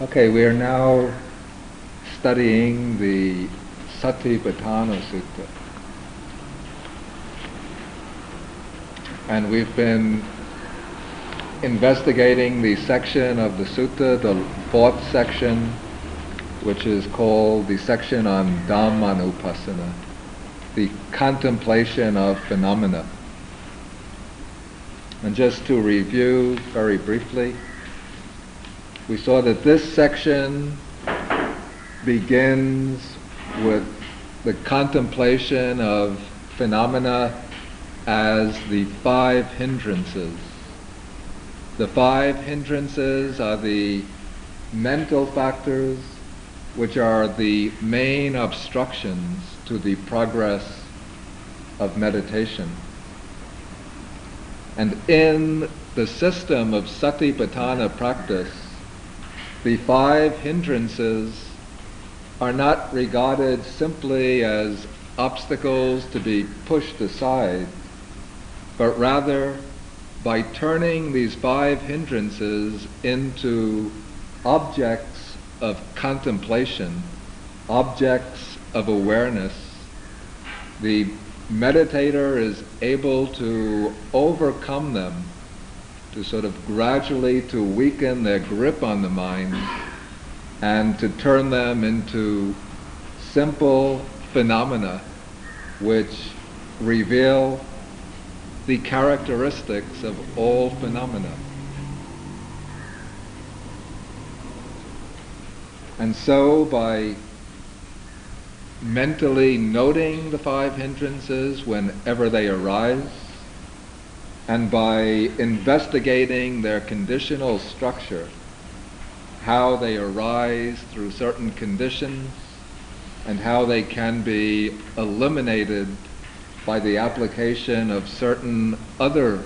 Okay, we are now studying the Satipatthana Sutta. And we've been investigating the section of the sutta, the fourth section, which is called the section on Dhammanupassana, the contemplation of phenomena. And just to review very briefly, we saw that this section begins with the contemplation of phenomena as the five hindrances. The five hindrances are the mental factors which are the main obstructions to the progress of meditation. And in the system of satipatthana practice, the five hindrances are not regarded simply as obstacles to be pushed aside, but rather by turning these five hindrances into objects of contemplation, objects of awareness, the meditator is able to overcome them, to sort of gradually to weaken their grip on the mind and to turn them into simple phenomena which reveal the characteristics of all phenomena. And so by mentally noting the five hindrances whenever they arise, and by investigating their conditional structure, how they arise through certain conditions, and how they can be eliminated by the application of certain other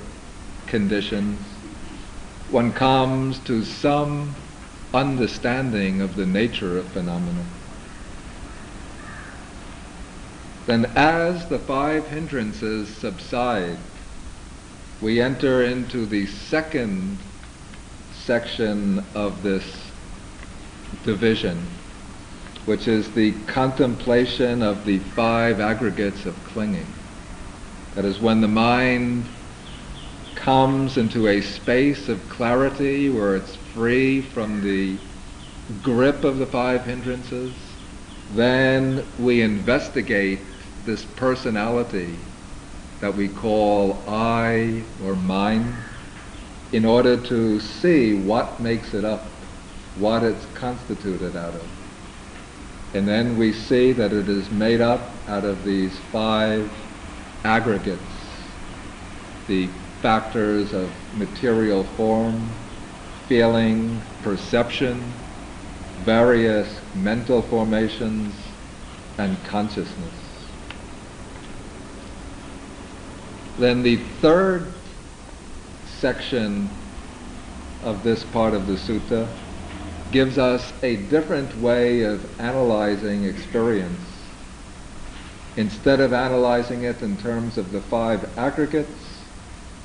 conditions, one comes to some understanding of the nature of phenomena. Then as the five hindrances subside, we enter into the second section of this division, which is the contemplation of the five aggregates of clinging. That is when the mind comes into a space of clarity where it's free from the grip of the five hindrances, then we investigate this personality that we call I or mine in order to see what makes it up, what it's constituted out of. And then we see that it is made up out of these five aggregates, the factors of material form, feeling, perception, various mental formations, and consciousness. Then the third section of this part of the sutta gives us a different way of analyzing experience. Instead of analyzing it in terms of the five aggregates,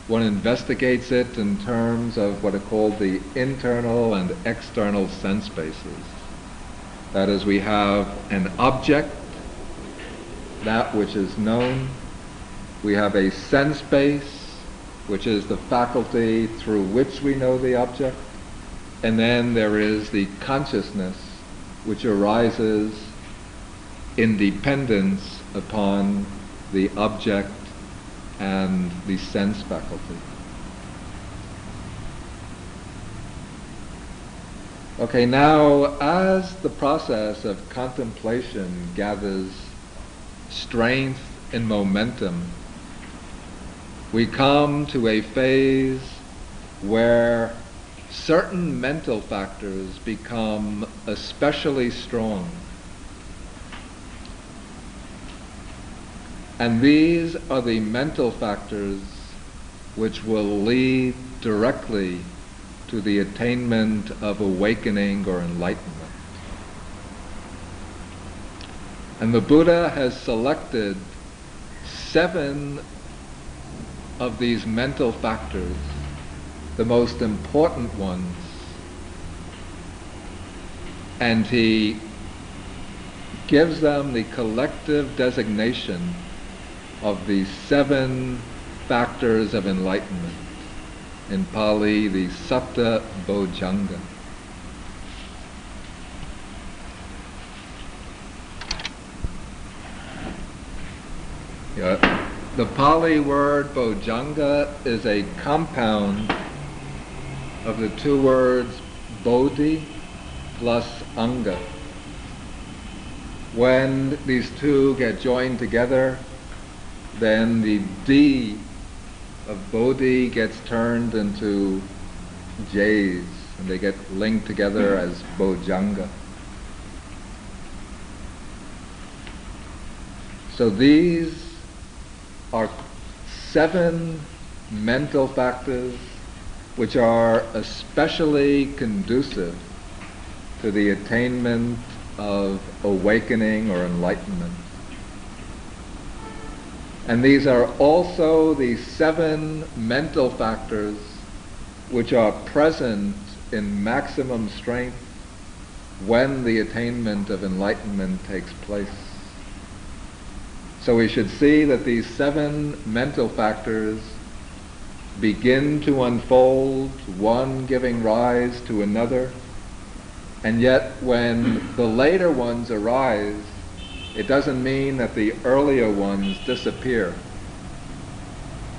one investigates it in terms of what are called the internal and external sense bases. That is, we have an object, that which is known, we have a sense base, which is the faculty through which we know the object. And then there is the consciousness, which arises in dependence upon the object and the sense faculty. Okay, now as the process of contemplation gathers strength and momentum, we come to a phase where certain mental factors become especially strong. And these are the mental factors which will lead directly to the attainment of awakening or enlightenment. And the Buddha has selected seven of these mental factors, the most important ones, and he gives them the collective designation of the seven factors of enlightenment. In Pali, the Satta Bojjhanga. Yeah. The Pali word Bojjhanga is a compound of the two words Bodhi plus Anga. When these two get joined together, then the D of Bodhi gets turned into J's and they get linked together as Bojjhanga. So these are seven mental factors which are especially conducive to the attainment of awakening or enlightenment. And these are also the seven mental factors which are present in maximum strength when the attainment of enlightenment takes place. So we should see that these seven mental factors begin to unfold, one giving rise to another, and yet when the later ones arise, it doesn't mean that the earlier ones disappear,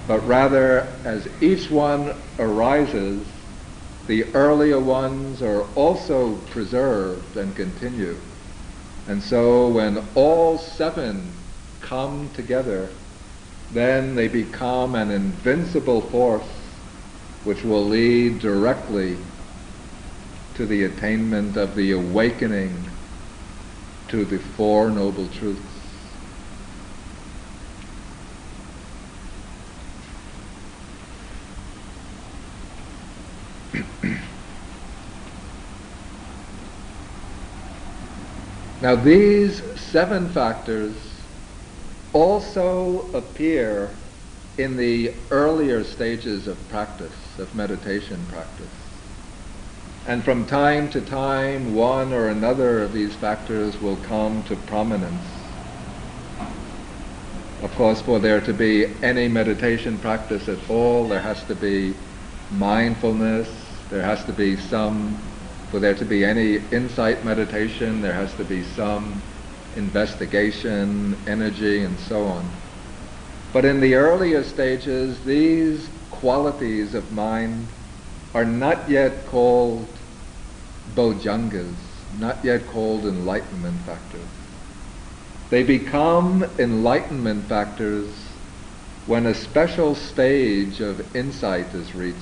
but rather as each one arises, the earlier ones are also preserved and continue. And so when all seven come together, then they become an invincible force which will lead directly to the attainment of the awakening to the Four Noble Truths. now these seven factors also appear in the earlier stages of practice, of meditation practice. And from time to time, one or another of these factors will come to prominence. Of course, for there to be any meditation practice at all, there has to be mindfulness, there has to be some, for there to be any insight meditation, there has to be some investigation, energy, and so on. But in the earlier stages, these qualities of mind are not yet called bojjhangas, not yet called enlightenment factors. They become enlightenment factors when a special stage of insight is reached.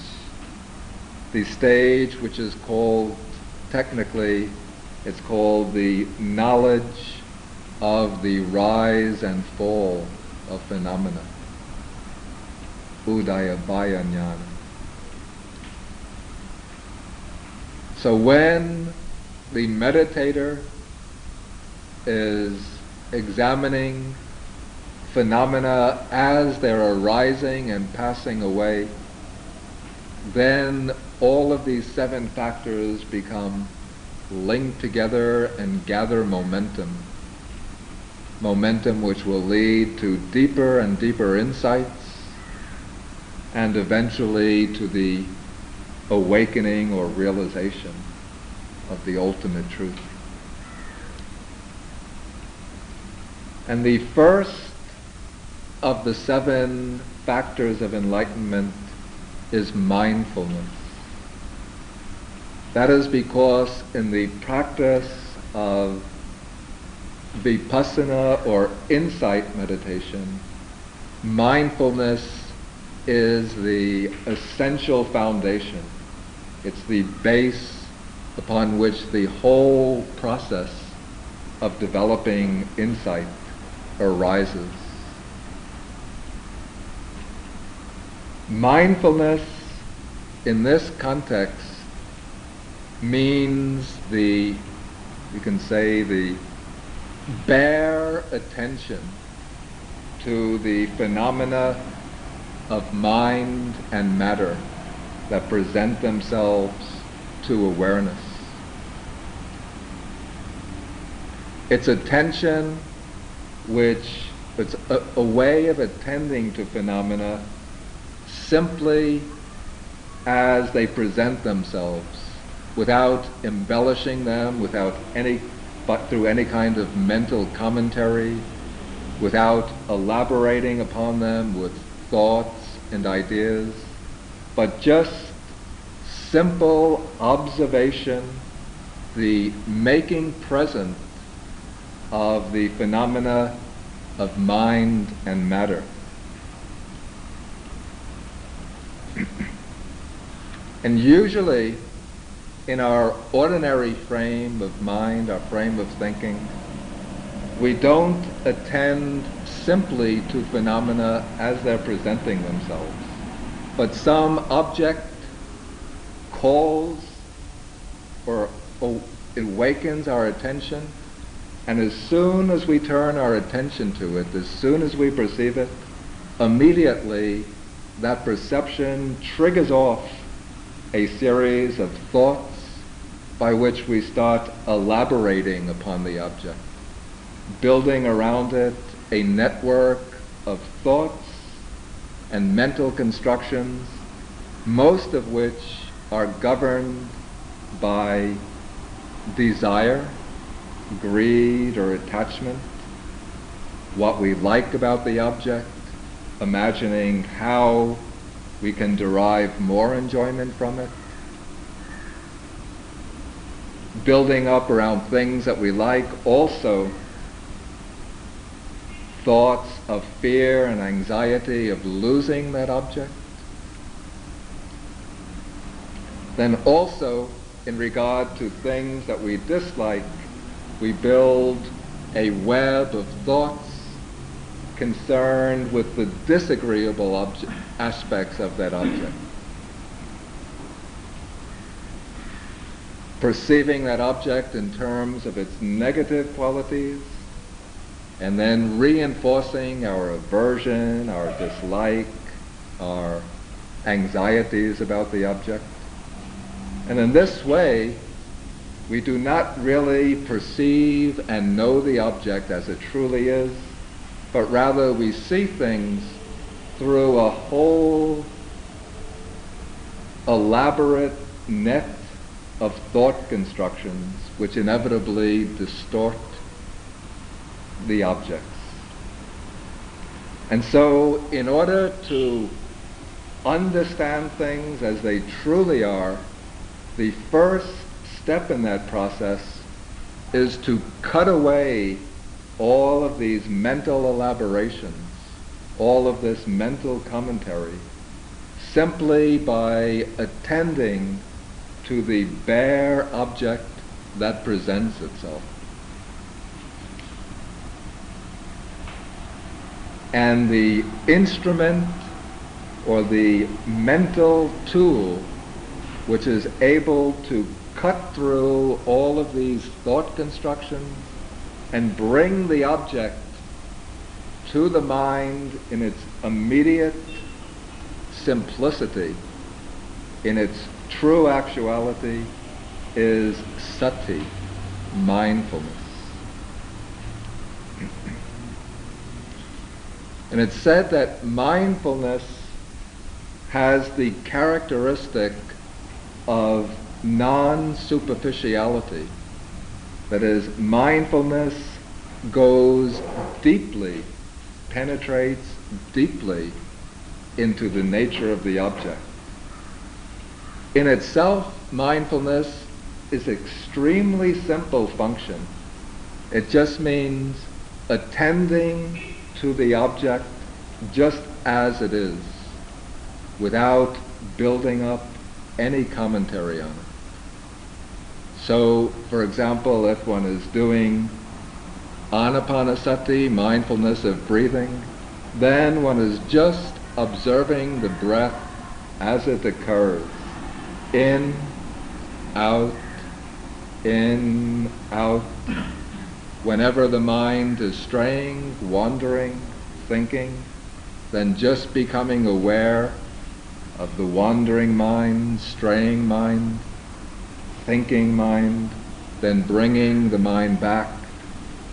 The stage which is called, technically, it's called the knowledge of the rise and fall of phenomena. Udaya Bhaya So when the meditator is examining phenomena as they're arising and passing away, then all of these seven factors become linked together and gather momentum. Momentum which will lead to deeper and deeper insights and eventually to the awakening or realization of the ultimate truth. And the first of the seven factors of enlightenment is mindfulness. That is because in the practice of vipassana or insight meditation, mindfulness is the essential foundation it's the base upon which the whole process of developing insight arises. Mindfulness in this context means the, you can say, the bare attention to the phenomena of mind and matter that present themselves to awareness. It's attention which it's a, a way of attending to phenomena simply as they present themselves without embellishing them, without any, but through any kind of mental commentary, without elaborating upon them with thoughts and ideas, but just simple observation, the making present of the phenomena of mind and matter. and usually, in our ordinary frame of mind, our frame of thinking, we don't attend simply to phenomena as they're presenting themselves, but some object calls or awakens our attention, and as soon as we turn our attention to it, as soon as we perceive it, immediately that perception triggers off a series of thoughts by which we start elaborating upon the object, building around it a network of thoughts and mental constructions, most of which are governed by desire, greed, or attachment, what we like about the object, imagining how we can derive more enjoyment from it, building up around things that we like, also thoughts of fear and anxiety of losing that object. Then also, in regard to things that we dislike, we build a web of thoughts concerned with the disagreeable obje- aspects of that object. Perceiving that object in terms of its negative qualities, and then reinforcing our aversion, our dislike, our anxieties about the object. And in this way, we do not really perceive and know the object as it truly is, but rather we see things through a whole elaborate net of thought constructions which inevitably distort the objects. And so, in order to understand things as they truly are, the first step in that process is to cut away all of these mental elaborations, all of this mental commentary, simply by attending to the bare object that presents itself. And the instrument or the mental tool which is able to cut through all of these thought constructions and bring the object to the mind in its immediate simplicity, in its true actuality, is sati, mindfulness. and it's said that mindfulness has the characteristic of non-superficiality. That is, mindfulness goes deeply, penetrates deeply into the nature of the object. In itself, mindfulness is extremely simple function. It just means attending to the object just as it is, without building up any commentary on it. So, for example, if one is doing anapanasati, mindfulness of breathing, then one is just observing the breath as it occurs. In, out, in, out. Whenever the mind is straying, wandering, thinking, then just becoming aware of the wandering mind, straying mind, thinking mind, then bringing the mind back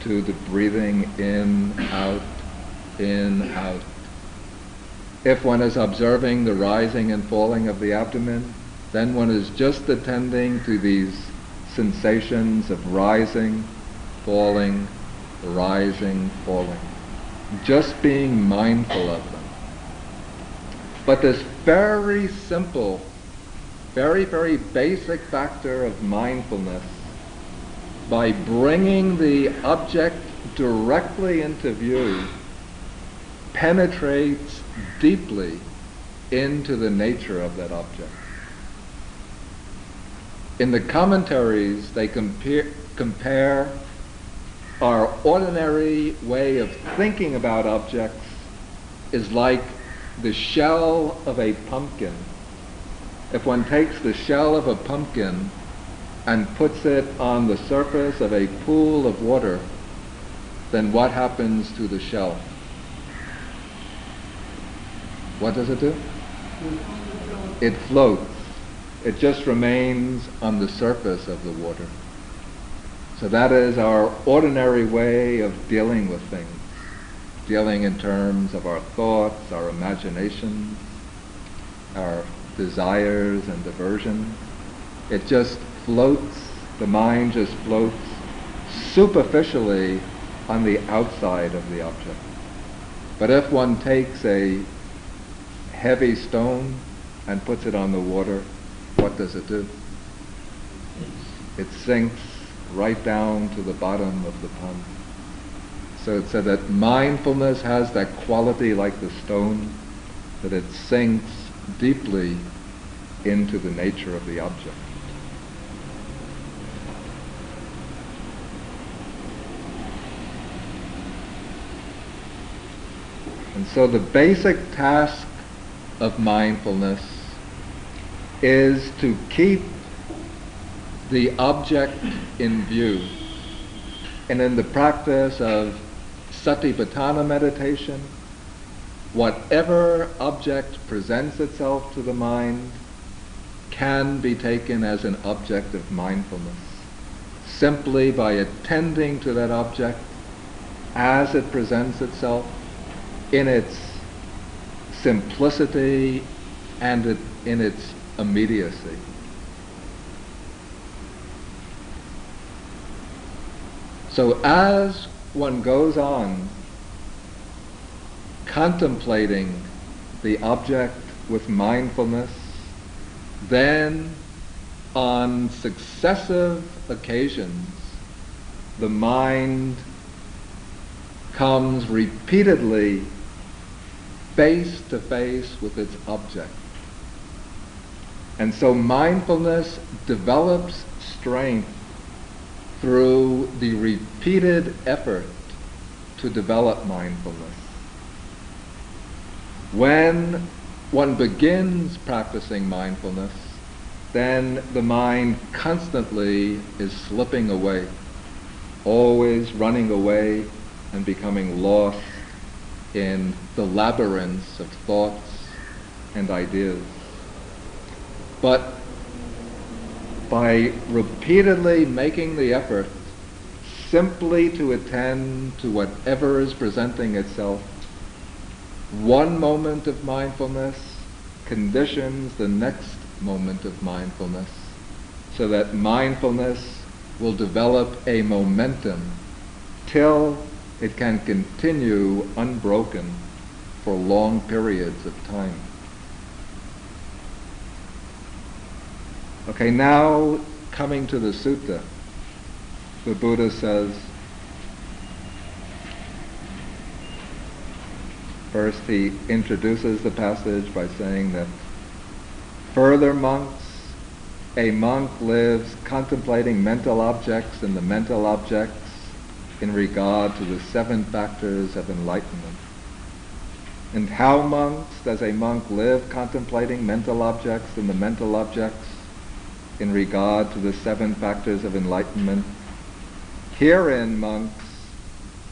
to the breathing in, out, in, out. If one is observing the rising and falling of the abdomen, then one is just attending to these sensations of rising, falling, rising, falling. Just being mindful of them. But this very simple, very, very basic factor of mindfulness, by bringing the object directly into view, penetrates deeply into the nature of that object. In the commentaries, they compare, compare our ordinary way of thinking about objects is like the shell of a pumpkin. If one takes the shell of a pumpkin and puts it on the surface of a pool of water, then what happens to the shell? What does it do? It floats. It just remains on the surface of the water. So that is our ordinary way of dealing with things, dealing in terms of our thoughts, our imaginations, our desires and diversions. It just floats, the mind just floats superficially on the outside of the object. But if one takes a heavy stone and puts it on the water, what does it do? It sinks right down to the bottom of the pond. So it said that mindfulness has that quality like the stone, that it sinks deeply into the nature of the object. And so the basic task of mindfulness is to keep the object in view. And in the practice of satipatthana meditation, whatever object presents itself to the mind can be taken as an object of mindfulness simply by attending to that object as it presents itself in its simplicity and in its immediacy. So as one goes on contemplating the object with mindfulness, then on successive occasions, the mind comes repeatedly face to face with its object. And so mindfulness develops strength through the repeated effort to develop mindfulness. When one begins practicing mindfulness, then the mind constantly is slipping away, always running away and becoming lost in the labyrinths of thoughts and ideas. But by repeatedly making the effort simply to attend to whatever is presenting itself, one moment of mindfulness conditions the next moment of mindfulness so that mindfulness will develop a momentum till it can continue unbroken for long periods of time. Okay, now coming to the sutta, the Buddha says, first he introduces the passage by saying that further monks, a monk lives contemplating mental objects and the mental objects in regard to the seven factors of enlightenment. And how monks does a monk live contemplating mental objects and the mental objects in regard to the seven factors of enlightenment. Herein, monks,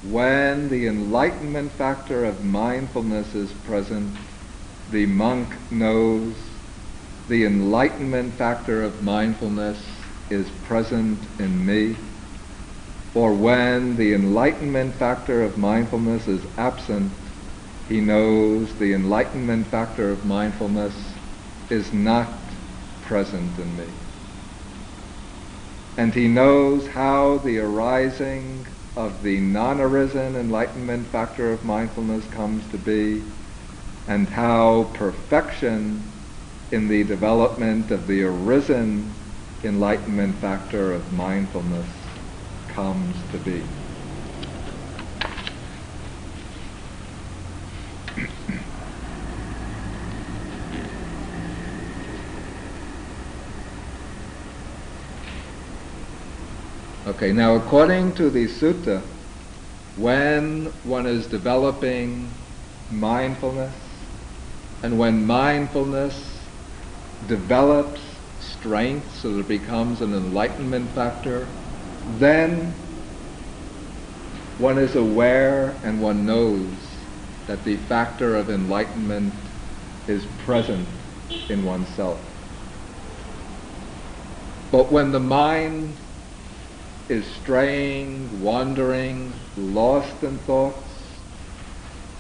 when the enlightenment factor of mindfulness is present, the monk knows the enlightenment factor of mindfulness is present in me. or when the enlightenment factor of mindfulness is absent, he knows the enlightenment factor of mindfulness is not present in me. And he knows how the arising of the non-arisen enlightenment factor of mindfulness comes to be and how perfection in the development of the arisen enlightenment factor of mindfulness comes to be. Okay, now according to the sutta, when one is developing mindfulness, and when mindfulness develops strength so that it becomes an enlightenment factor, then one is aware and one knows that the factor of enlightenment is present in oneself. But when the mind is straying, wandering, lost in thoughts,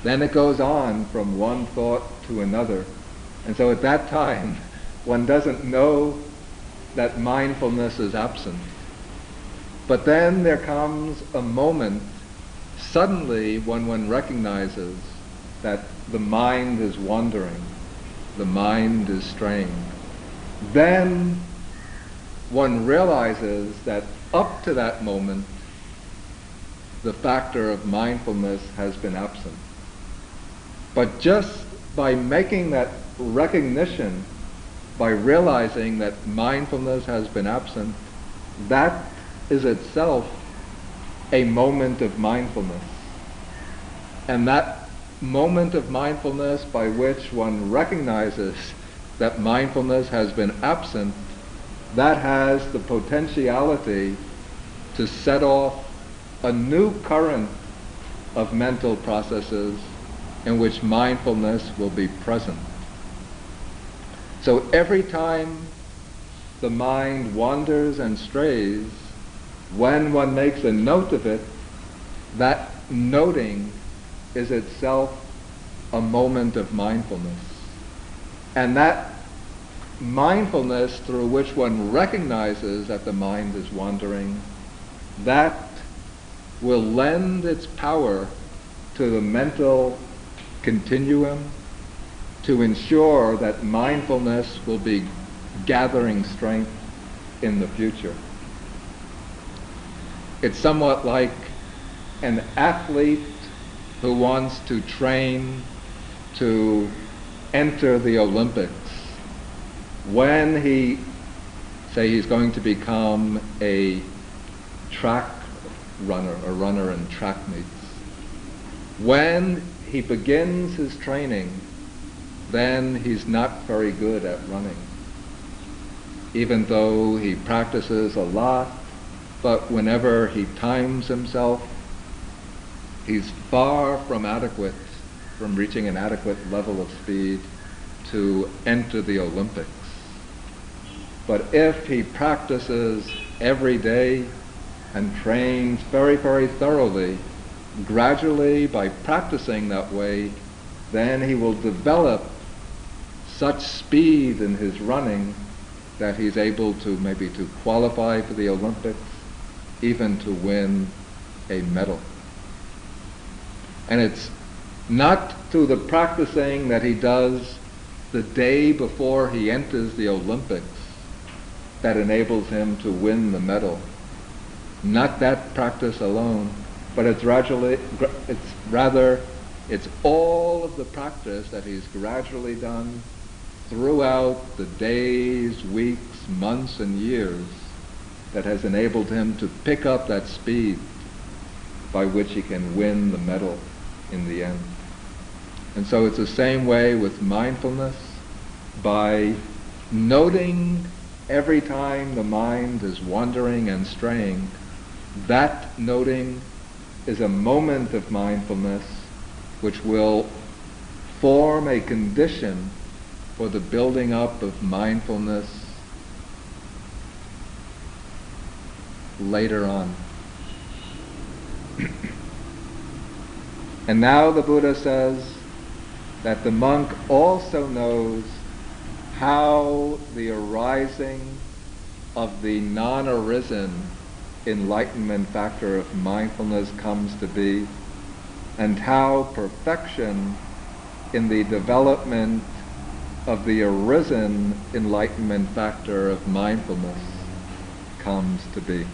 then it goes on from one thought to another. And so at that time, one doesn't know that mindfulness is absent. But then there comes a moment, suddenly, when one recognizes that the mind is wandering, the mind is straying. Then one realizes that up to that moment, the factor of mindfulness has been absent. But just by making that recognition, by realizing that mindfulness has been absent, that is itself a moment of mindfulness. And that moment of mindfulness by which one recognizes that mindfulness has been absent, that has the potentiality to set off a new current of mental processes in which mindfulness will be present. So every time the mind wanders and strays, when one makes a note of it, that noting is itself a moment of mindfulness. And that mindfulness through which one recognizes that the mind is wandering, that will lend its power to the mental continuum to ensure that mindfulness will be gathering strength in the future. It's somewhat like an athlete who wants to train to enter the Olympics. When he, say he's going to become a track runner, a runner in track meets, when he begins his training, then he's not very good at running. Even though he practices a lot, but whenever he times himself, he's far from adequate, from reaching an adequate level of speed to enter the Olympics. But if he practices every day and trains very, very thoroughly, gradually by practicing that way, then he will develop such speed in his running that he's able to maybe to qualify for the Olympics even to win a medal. And it's not through the practicing that he does the day before he enters the Olympics that enables him to win the medal. Not that practice alone, but it's gradually, it's rather, it's all of the practice that he's gradually done throughout the days, weeks, months, and years that has enabled him to pick up that speed by which he can win the medal in the end. And so it's the same way with mindfulness. By noting every time the mind is wandering and straying, that noting is a moment of mindfulness which will form a condition for the building up of mindfulness later on. and now the Buddha says that the monk also knows how the arising of the non-arisen enlightenment factor of mindfulness comes to be and how perfection in the development of the arisen enlightenment factor of mindfulness comes to be.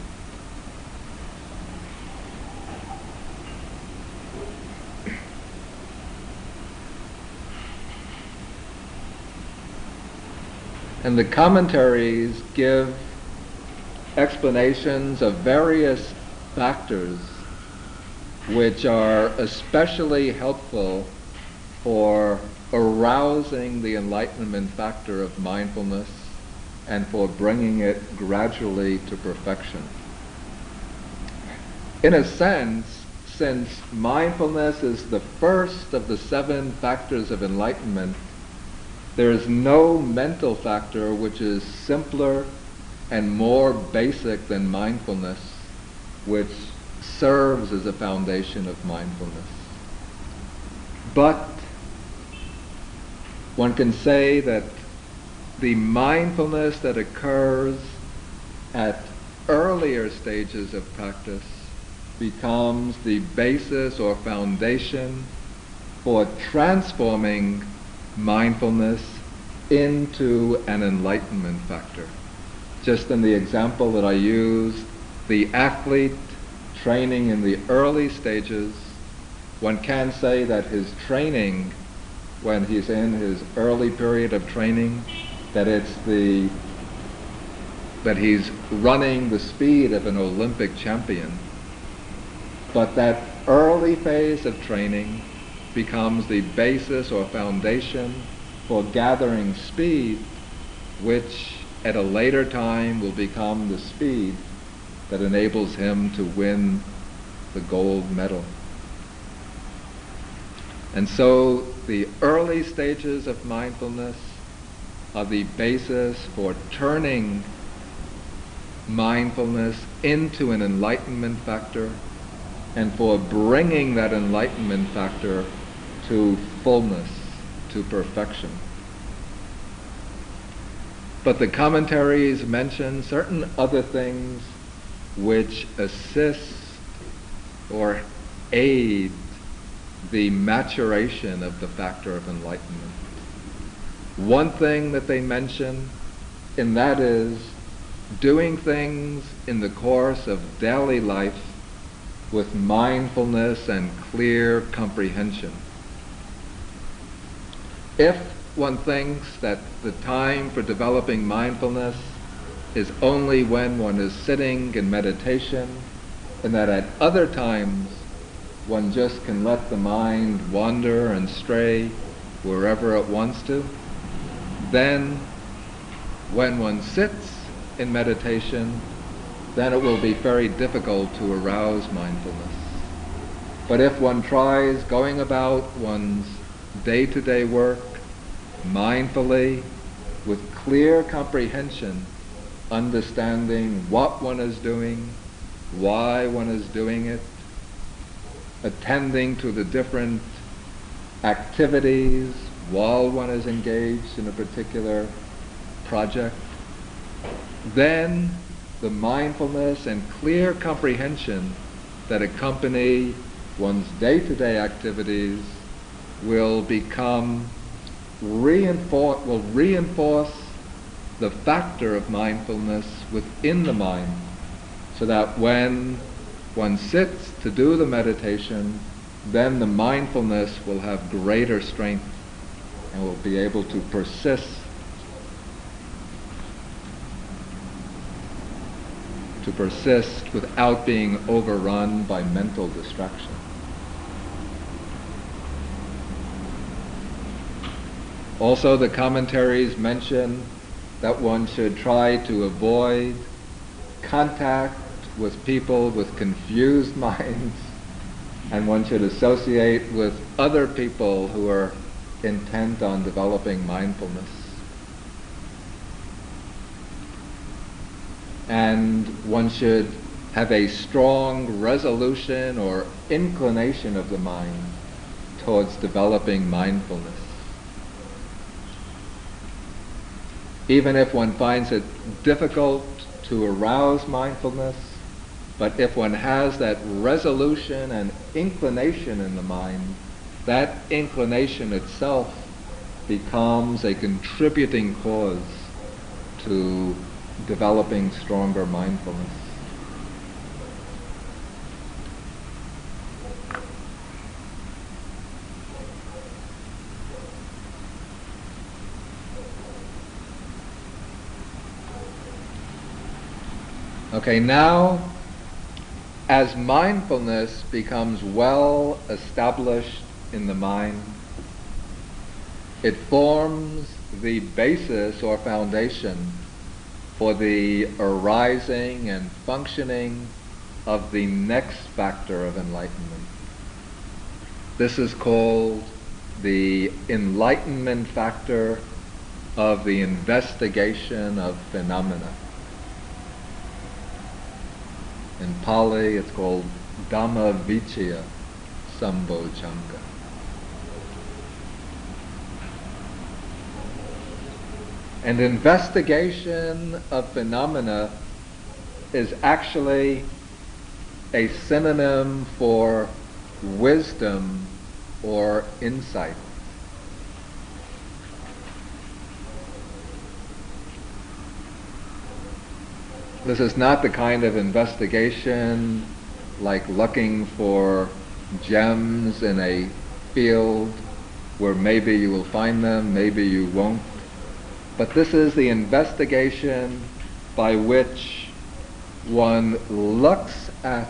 And the commentaries give explanations of various factors which are especially helpful for arousing the enlightenment factor of mindfulness and for bringing it gradually to perfection. In a sense, since mindfulness is the first of the seven factors of enlightenment, there is no mental factor which is simpler and more basic than mindfulness, which serves as a foundation of mindfulness. But one can say that the mindfulness that occurs at earlier stages of practice becomes the basis or foundation for transforming mindfulness into an enlightenment factor. Just in the example that I used, the athlete training in the early stages, one can say that his training, when he's in his early period of training, that it's the that he's running the speed of an Olympic champion. But that early phase of training becomes the basis or foundation for gathering speed, which at a later time will become the speed that enables him to win the gold medal. And so the early stages of mindfulness are the basis for turning mindfulness into an enlightenment factor and for bringing that enlightenment factor to fullness, to perfection. But the commentaries mention certain other things which assist or aid the maturation of the factor of enlightenment. One thing that they mention, and that is doing things in the course of daily life with mindfulness and clear comprehension. If one thinks that the time for developing mindfulness is only when one is sitting in meditation, and that at other times one just can let the mind wander and stray wherever it wants to, then when one sits in meditation, then it will be very difficult to arouse mindfulness. But if one tries going about one's day-to-day work mindfully, with clear comprehension, understanding what one is doing, why one is doing it, attending to the different activities while one is engaged in a particular project, then the mindfulness and clear comprehension that accompany one's day-to-day activities will become reinforce, will reinforce the factor of mindfulness within the mind so that when one sits to do the meditation, then the mindfulness will have greater strength and will be able to persist to persist without being overrun by mental distraction. Also, the commentaries mention that one should try to avoid contact with people with confused minds, and one should associate with other people who are intent on developing mindfulness. And one should have a strong resolution or inclination of the mind towards developing mindfulness. Even if one finds it difficult to arouse mindfulness, but if one has that resolution and inclination in the mind, that inclination itself becomes a contributing cause to developing stronger mindfulness. Okay, now as mindfulness becomes well established in the mind, it forms the basis or foundation for the arising and functioning of the next factor of enlightenment. This is called the enlightenment factor of the investigation of phenomena. In Pali, it's called Dhamma Vicaya Sambojjhanga. And investigation of phenomena is actually a synonym for wisdom or insight. This is not the kind of investigation like looking for gems in a field where maybe you will find them, maybe you won't. But this is the investigation by which one looks at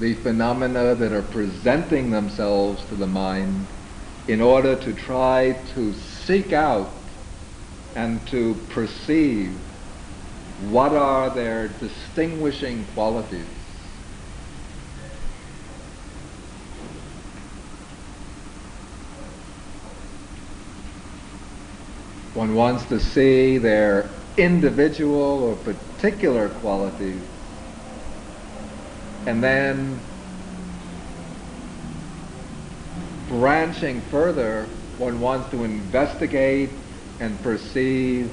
the phenomena that are presenting themselves to the mind in order to try to seek out and to perceive what are their distinguishing qualities. One wants to see their individual or particular qualities and then branching further, one wants to investigate and perceive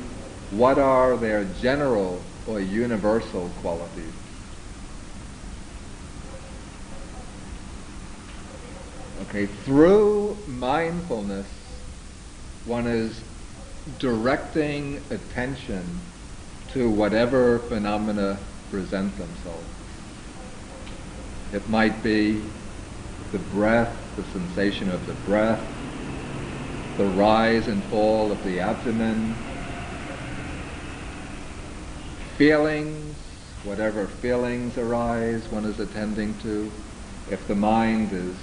what are their general or universal qualities. Okay, through mindfulness, one is directing attention to whatever phenomena present themselves. It might be the breath, the sensation of the breath, the rise and fall of the abdomen, feelings, whatever feelings arise, one is attending to. If the mind is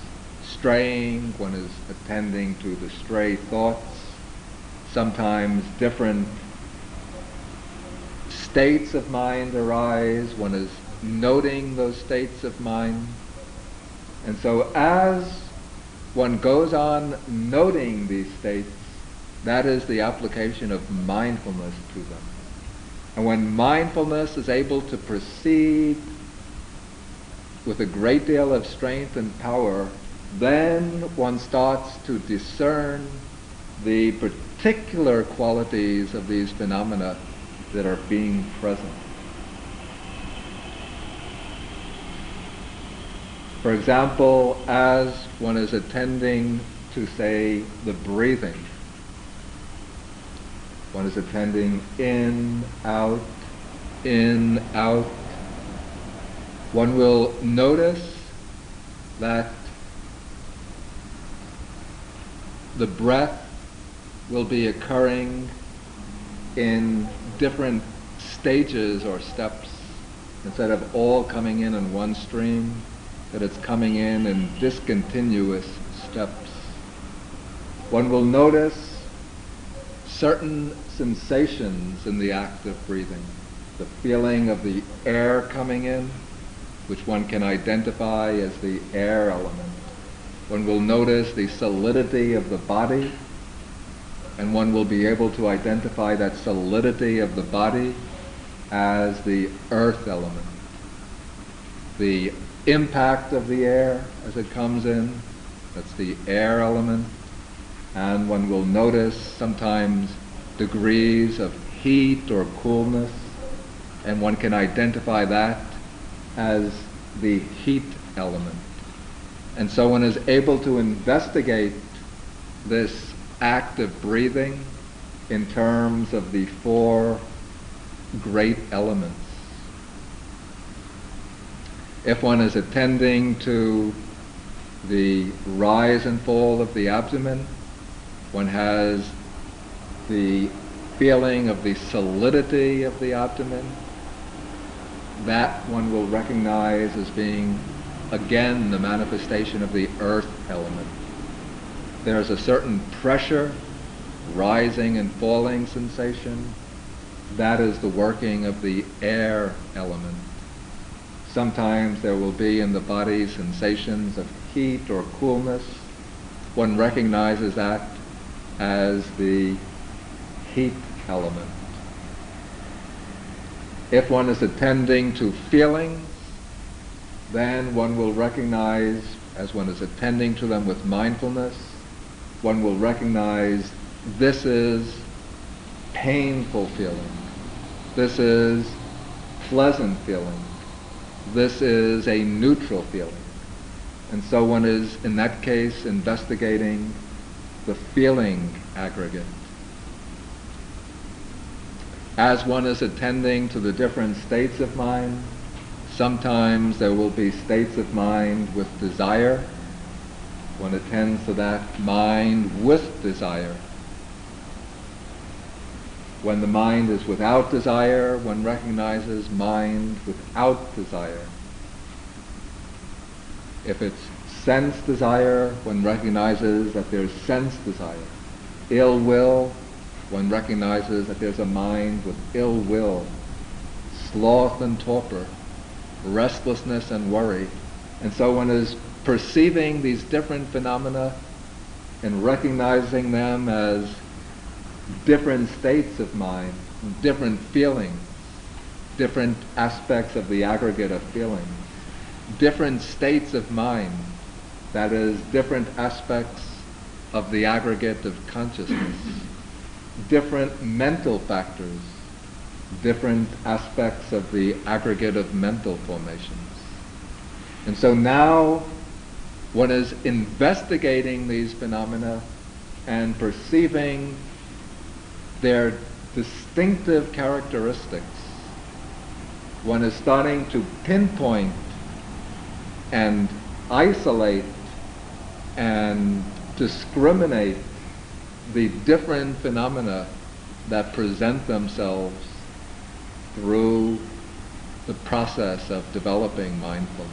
straying, one is attending to the stray thoughts sometimes different states of mind arise. One is noting those states of mind. And so as one goes on noting these states, that is the application of mindfulness to them. And when mindfulness is able to proceed with a great deal of strength and power, then one starts to discern the particular qualities of these phenomena that are being present. For example, as one is attending to, say, the breathing, one is attending in, out, in, out, one will notice that the breath will be occurring in different stages or steps instead of all coming in in one stream, that it's coming in in discontinuous steps. One will notice certain sensations in the act of breathing. The feeling of the air coming in, which one can identify as the air element. One will notice the solidity of the body, and one will be able to identify that solidity of the body as the earth element. the impact of the air as it comes in. That's the air element. And one will notice sometimes degrees of heat or coolness, and one can identify that as the heat element. And so one is able to investigate this act of breathing in terms of the four great elements. If one is attending to the rise and fall of the abdomen, one has the feeling of the solidity of the abdomen. That one will recognize as being, again, the manifestation of the earth element. There's a certain pressure, rising and falling sensation. That is the working of the air element. Sometimes there will be in the body sensations of heat or coolness. One recognizes that as the heat element. If one is attending to feelings, then one will recognize, as one is attending to them with mindfulness, one will recognize this is painful feeling. This is pleasant feeling. This is a neutral feeling. And so one is, in that case, investigating the feeling aggregate. As one is attending to the different states of mind, sometimes there will be states of mind with desire. One attends to that mind with desire. When the mind is without desire, one recognizes mind without desire. If it's sense desire, one recognizes that there's sense desire. Ill will, one recognizes that there's a mind with ill will. Sloth and torpor, restlessness and worry. And so one is perceiving these different phenomena and recognizing them as different states of mind, different feelings, different aspects of the aggregate of feelings, different states of mind that is, different aspects of the aggregate of consciousness, different mental factors, different aspects of the aggregate of mental formations. And so now one is investigating these phenomena and perceiving their distinctive characteristics. One is starting to pinpoint and isolate and discriminate the different phenomena that present themselves through the process of developing mindfulness.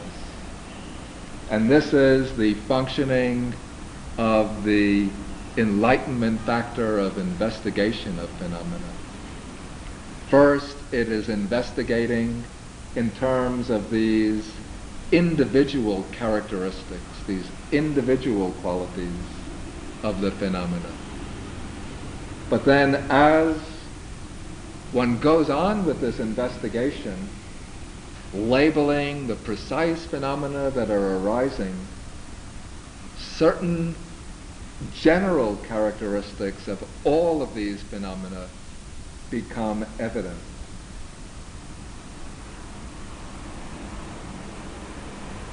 And this is the functioning of the enlightenment factor of investigation of phenomena. First, it is investigating in terms of these individual characteristics, these individual qualities of the phenomena. But then as one goes on with this investigation, labeling the precise phenomena that are arising, certain general characteristics of all of these phenomena become evident.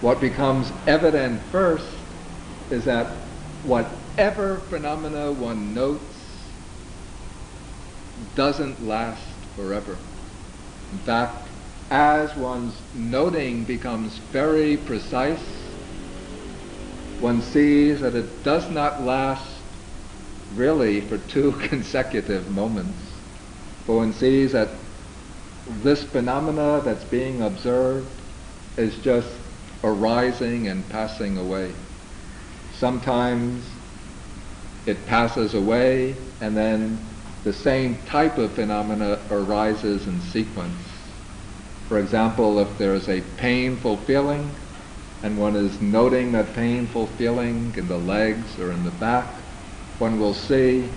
What becomes evident first is that whatever phenomena one notes doesn't last forever. In fact, as one's noting becomes very precise, one sees that it does not last really for two consecutive moments. But one sees that this phenomena that's being observed is just arising and passing away. Sometimes it passes away and then the same type of phenomena arises in sequence. For example, if there is a painful feeling and one is noting that painful feeling in the legs or in the back, one will see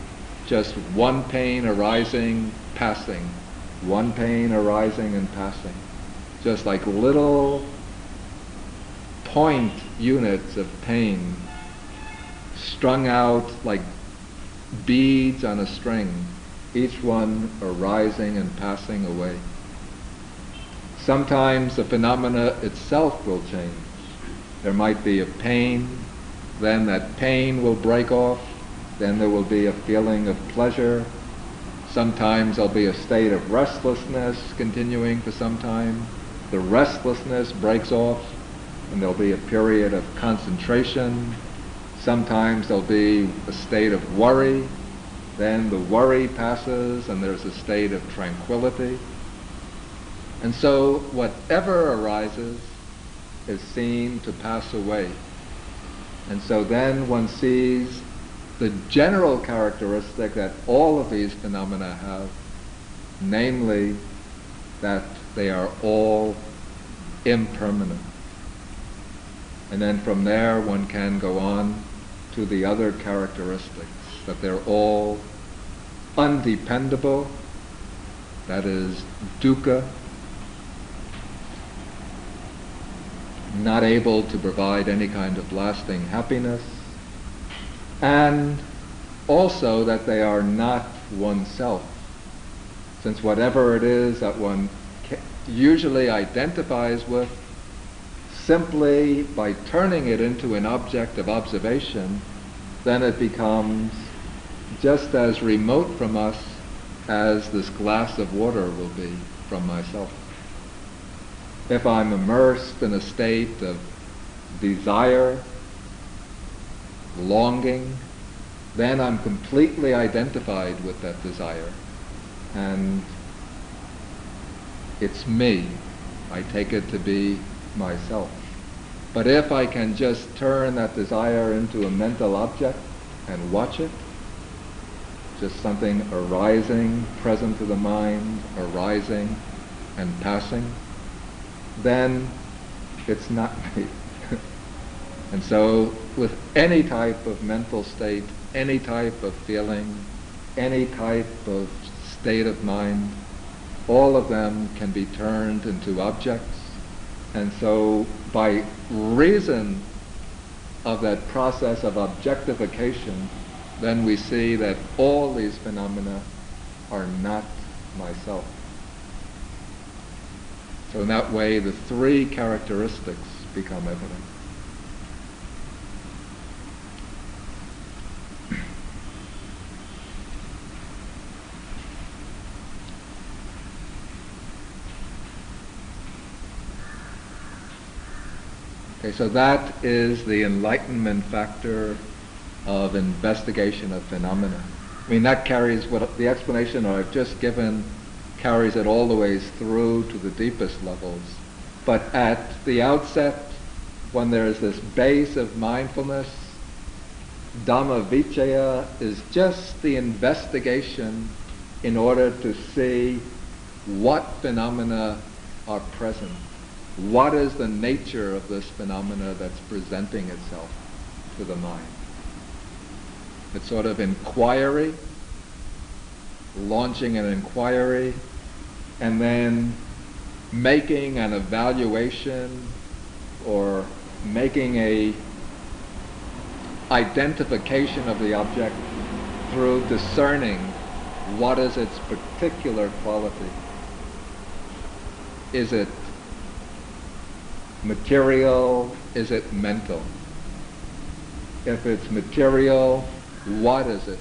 just one pain arising, passing, one pain arising and passing. Just like little point units of pain strung out like beads on a string, each one arising and passing away. Sometimes the phenomena itself will change. There might be a pain, then that pain will break off, then there will be a feeling of pleasure. Sometimes there'll be a state of restlessness continuing for some time. The restlessness breaks off, and there'll be a period of concentration. Sometimes there'll be a state of worry. Then the worry passes, and there's a state of tranquility. And so whatever arises is seen to pass away. And so then one sees the general characteristic that all of these phenomena have, namely that they are all impermanent. And then from there one can go on to the other characteristics, that they're all undependable, that is dukkha, not able to provide any kind of lasting happiness, and also that they are not oneself. Since whatever it is that one usually identifies with, simply by turning it into an object of observation, then it becomes just as remote from us as this glass of water will be from myself if I'm immersed in a state of desire, longing, then I'm completely identified with that desire. And it's me. I take it to be myself. But if I can just turn that desire into a mental object and watch it, just something arising, present to the mind, arising and passing, then it's not me. and so with any type of mental state, any type of feeling, any type of state of mind, all of them can be turned into objects. And so by reason of that process of objectification, then we see that all these phenomena are not myself. So in that way, the three characteristics become evident. Okay, so that is the enlightenment factor of investigation of phenomena. I mean, that carries what the explanation I've just given carries it all the ways through to the deepest levels. But at the outset, when there is this base of mindfulness, Dhamma Vicaya is just the investigation in order to see what phenomena are present. What is the nature of this phenomena that's presenting itself to the mind? It's sort of inquiry, launching an inquiry, and then making an evaluation or making a identification of the object through discerning what is its particular quality. Is it material? Is it mental? If it's material, what is it?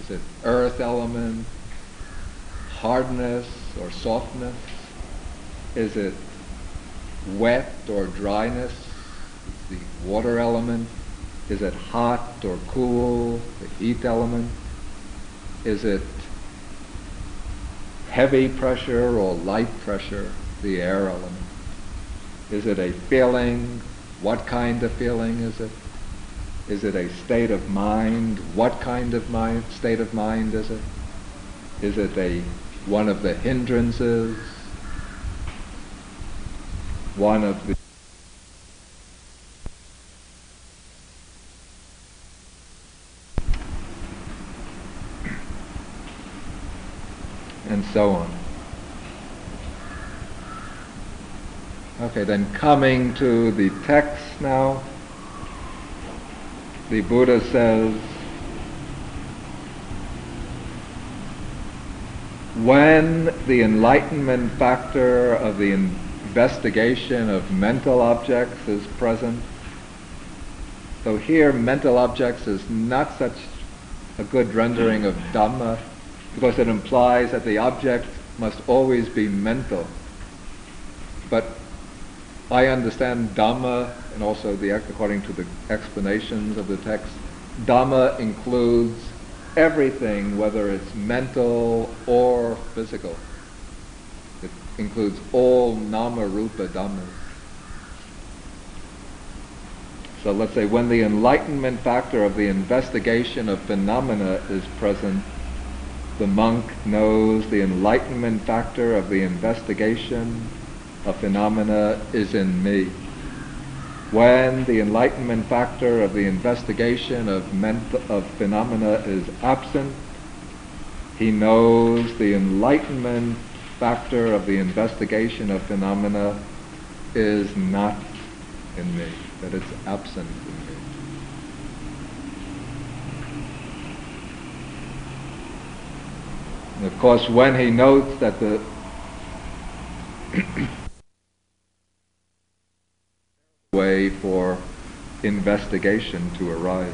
Is it earth element, hardness or softness? Is it wet or dryness? The water element? Is it hot or cool? The heat element? Is it heavy pressure or light pressure? The air element? Is it a feeling? What kind of feeling is it? Is it a state of mind? What kind of mind, state of mind is it? Is it a one of the hindrances, one of the and so on. Okay, then coming to the text now, the Buddha says, when the enlightenment factor of the investigation of mental objects is present, so here mental objects is not such a good rendering of Dhamma because it implies that the object must always be mental. But I understand Dhamma and also the according to the explanations of the text, Dhamma includes everything, whether it's mental or physical. It includes all nama rupa dhammas. So let's say when the enlightenment factor of the investigation of phenomena is present, the monk knows the enlightenment factor of the investigation of phenomena is in me. When the enlightenment factor of the investigation of, ment- of phenomena is absent, he knows the enlightenment factor of the investigation of phenomena is not in me, that it's absent in me. And of course, when he notes that the way for investigation to arise.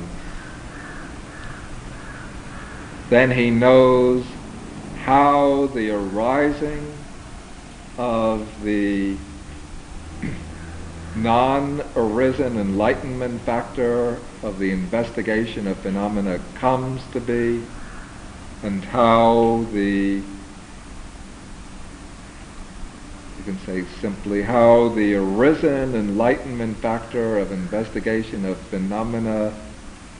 Then he knows how the arising of the non-arisen enlightenment factor of the investigation of phenomena comes to be and how the you can say simply how the arisen enlightenment factor of investigation of phenomena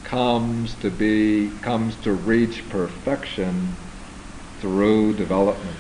comes to be, comes to reach perfection through development.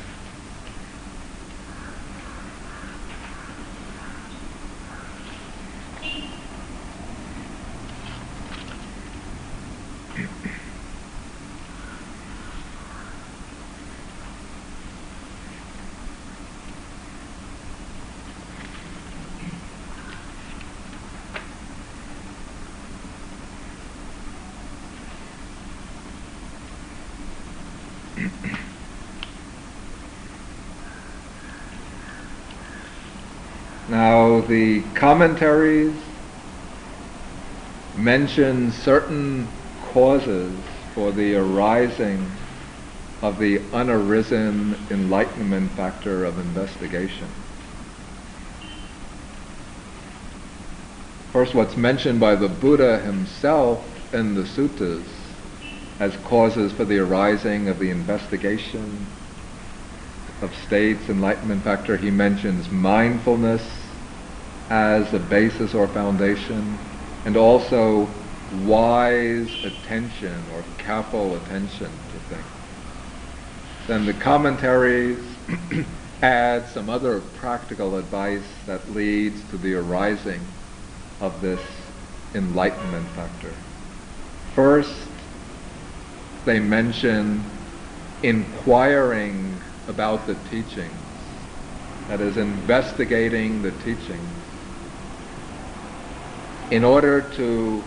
Now the commentaries mention certain causes for the arising of the unarisen enlightenment factor of investigation. First, what's mentioned by the Buddha himself in the suttas as causes for the arising of the investigation of states, enlightenment factor, he mentions mindfulness as a basis or foundation, and also wise attention or careful attention to things. Then the commentaries add some other practical advice that leads to the arising of this enlightenment factor. First, they mention inquiring about the teachings, that is, investigating the teachings, in order to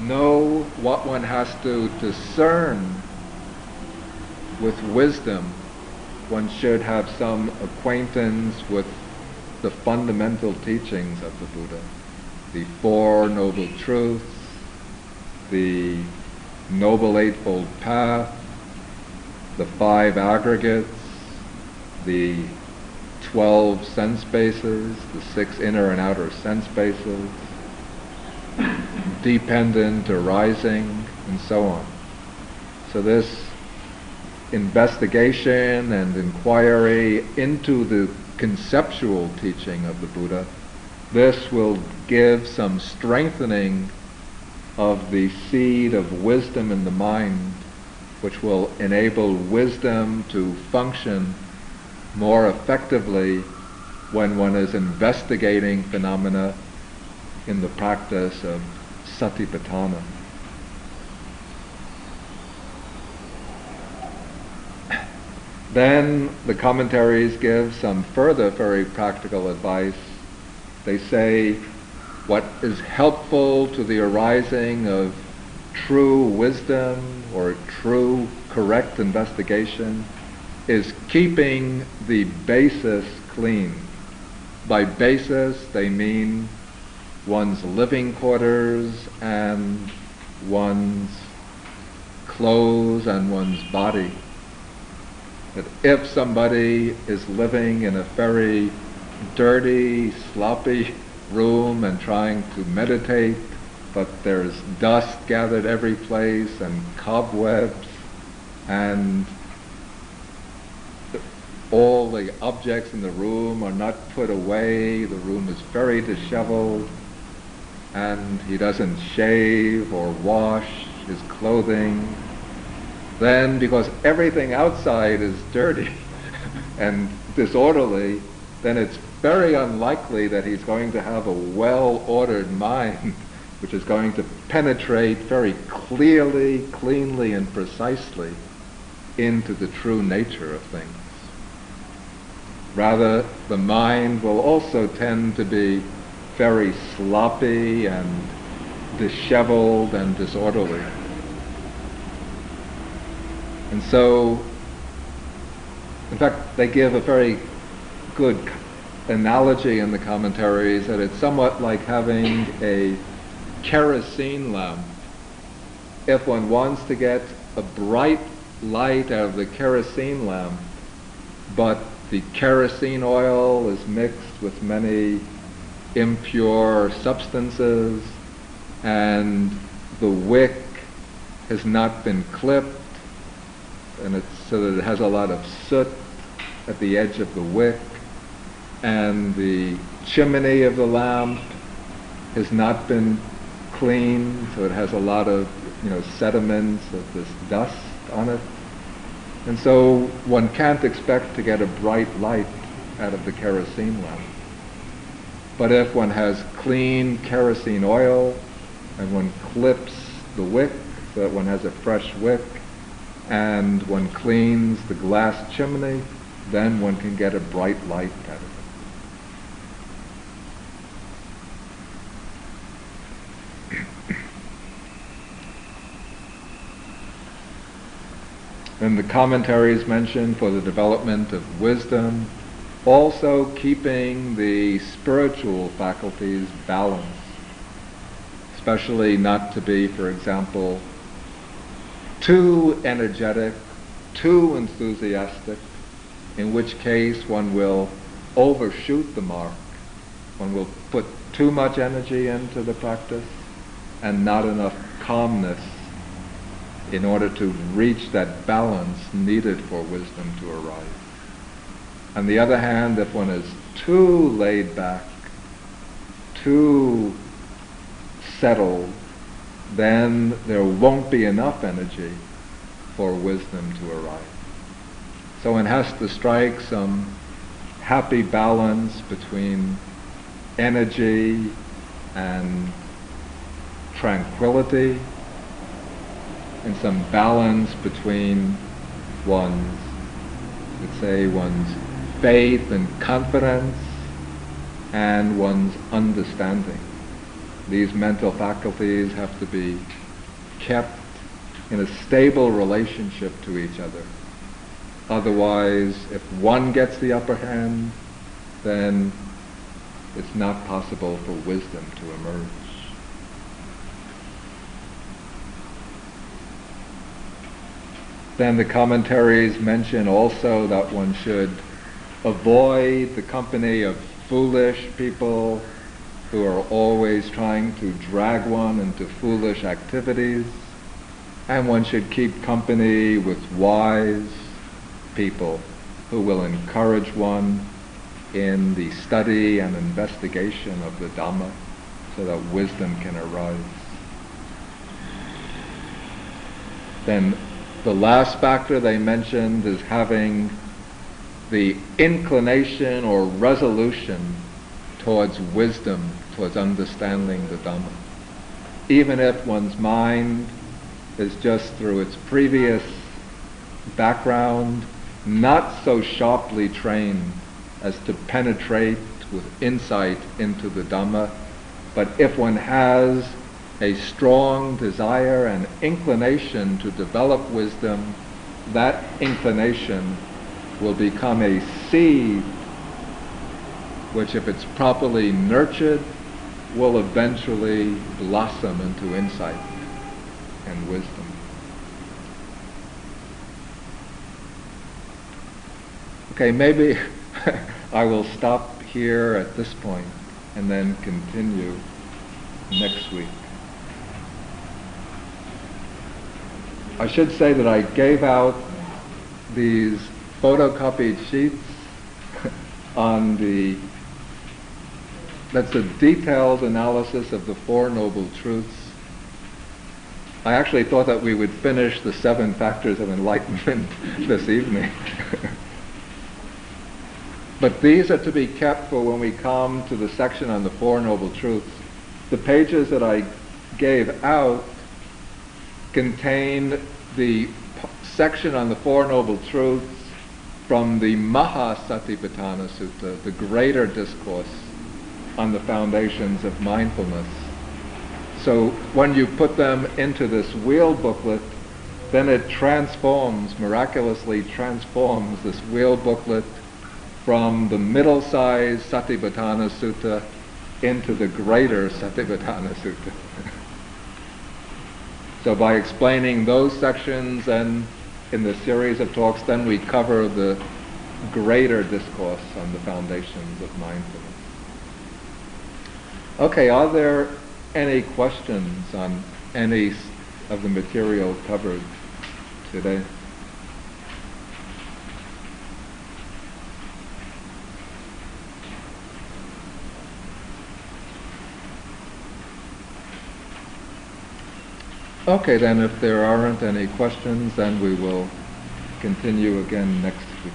know what one has to discern with wisdom, one should have some acquaintance with the fundamental teachings of the Buddha, the Four Noble Truths, the Noble Eightfold Path, the five aggregates, the 12 sense bases, the six inner and outer sense bases, dependent, arising, and so on. So this investigation and inquiry into the conceptual teaching of the Buddha, this will give some strengthening of the seed of wisdom in the mind, which will enable wisdom to function more effectively when one is investigating phenomena in the practice of satipatthana. Then the commentaries give some further very practical advice They say what is helpful to the arising of true wisdom or true correct investigation is keeping the basis clean. By basis, they mean one's living quarters and one's clothes and one's body. That if somebody is living in a very dirty, sloppy room and trying to meditate, but there's dust gathered every place and cobwebs and all the objects in the room are not put away. The room is very disheveled and he doesn't shave or wash his clothing. Then, because everything outside is dirty and disorderly, then it's very unlikely that he's going to have a well-ordered mind which is going to penetrate very clearly, cleanly, and precisely into the true nature of things. Rather, the mind will also tend to be very sloppy and disheveled and disorderly. And so, in fact, they give a very good analogy in the commentaries that it's somewhat like having a kerosene lamp. If one wants to get a bright light out of the kerosene lamp, but the kerosene oil is mixed with many impure substances and the wick has not been clipped and it's so that it has a lot of soot at the edge of the wick and the chimney of the lamp has not been cleaned so it has a lot of you know sediments of this dust on it. And so one can't expect to get a bright light out of the kerosene lamp but if one has clean kerosene oil and one clips the wick so that one has a fresh wick and one cleans the glass chimney, then one can get a bright light out of it. And the commentaries mention for the development of wisdom, also keeping the spiritual faculties balanced, especially not to be, for example, too energetic, too enthusiastic, in which case one will overshoot the mark. One will put too much energy into the practice and not enough calmness in order to reach that balance needed for wisdom to arise. On the other hand, if one is too laid back, too settled, then there won't be enough energy for wisdom to arrive. So one has to strike some happy balance between energy and tranquility and some balance between one's, let's say, one's faith and confidence and one's understanding. These mental faculties have to be kept in a stable relationship to each other. Otherwise, if one gets the upper hand, then it's not possible for wisdom to emerge. Then the commentaries mention also that one should avoid the company of foolish people who are always trying to drag one into foolish activities. And one should keep company with wise people who will encourage one in the study and investigation of the Dhamma so that wisdom can arise. Then the last factor they mentioned is having the inclination or resolution towards wisdom, towards understanding the Dhamma. Even if one's mind is just through its previous background not so sharply trained as to penetrate with insight into the Dhamma. But if one has a strong desire and inclination to develop wisdom, that inclination will become a seed which, if it's properly nurtured, will eventually blossom into insight and wisdom. Okay, maybe I will stop here at this point and then continue next week. I should say that I gave out these photocopied sheets on the that's a detailed analysis of the Four Noble Truths. I actually thought that we would finish the seven factors of enlightenment this evening. but these are to be kept for when we come to the section on the Four Noble Truths. The pages that I gave out contain the section on the Four Noble Truths from the Mahasatipatthana Sutta, the greater discourse on the foundations of mindfulness. So when you put them into this wheel booklet, then it transforms, miraculously transforms this wheel booklet from the middle-sized Satipatthana Sutta into the greater Satipatthana Sutta. so by explaining those sections and in the series of talks, then we cover the greater discourse on the foundations of mindfulness. Okay, are there any questions on any of the material covered today? Okay, then if there aren't any questions, then we will continue again next week.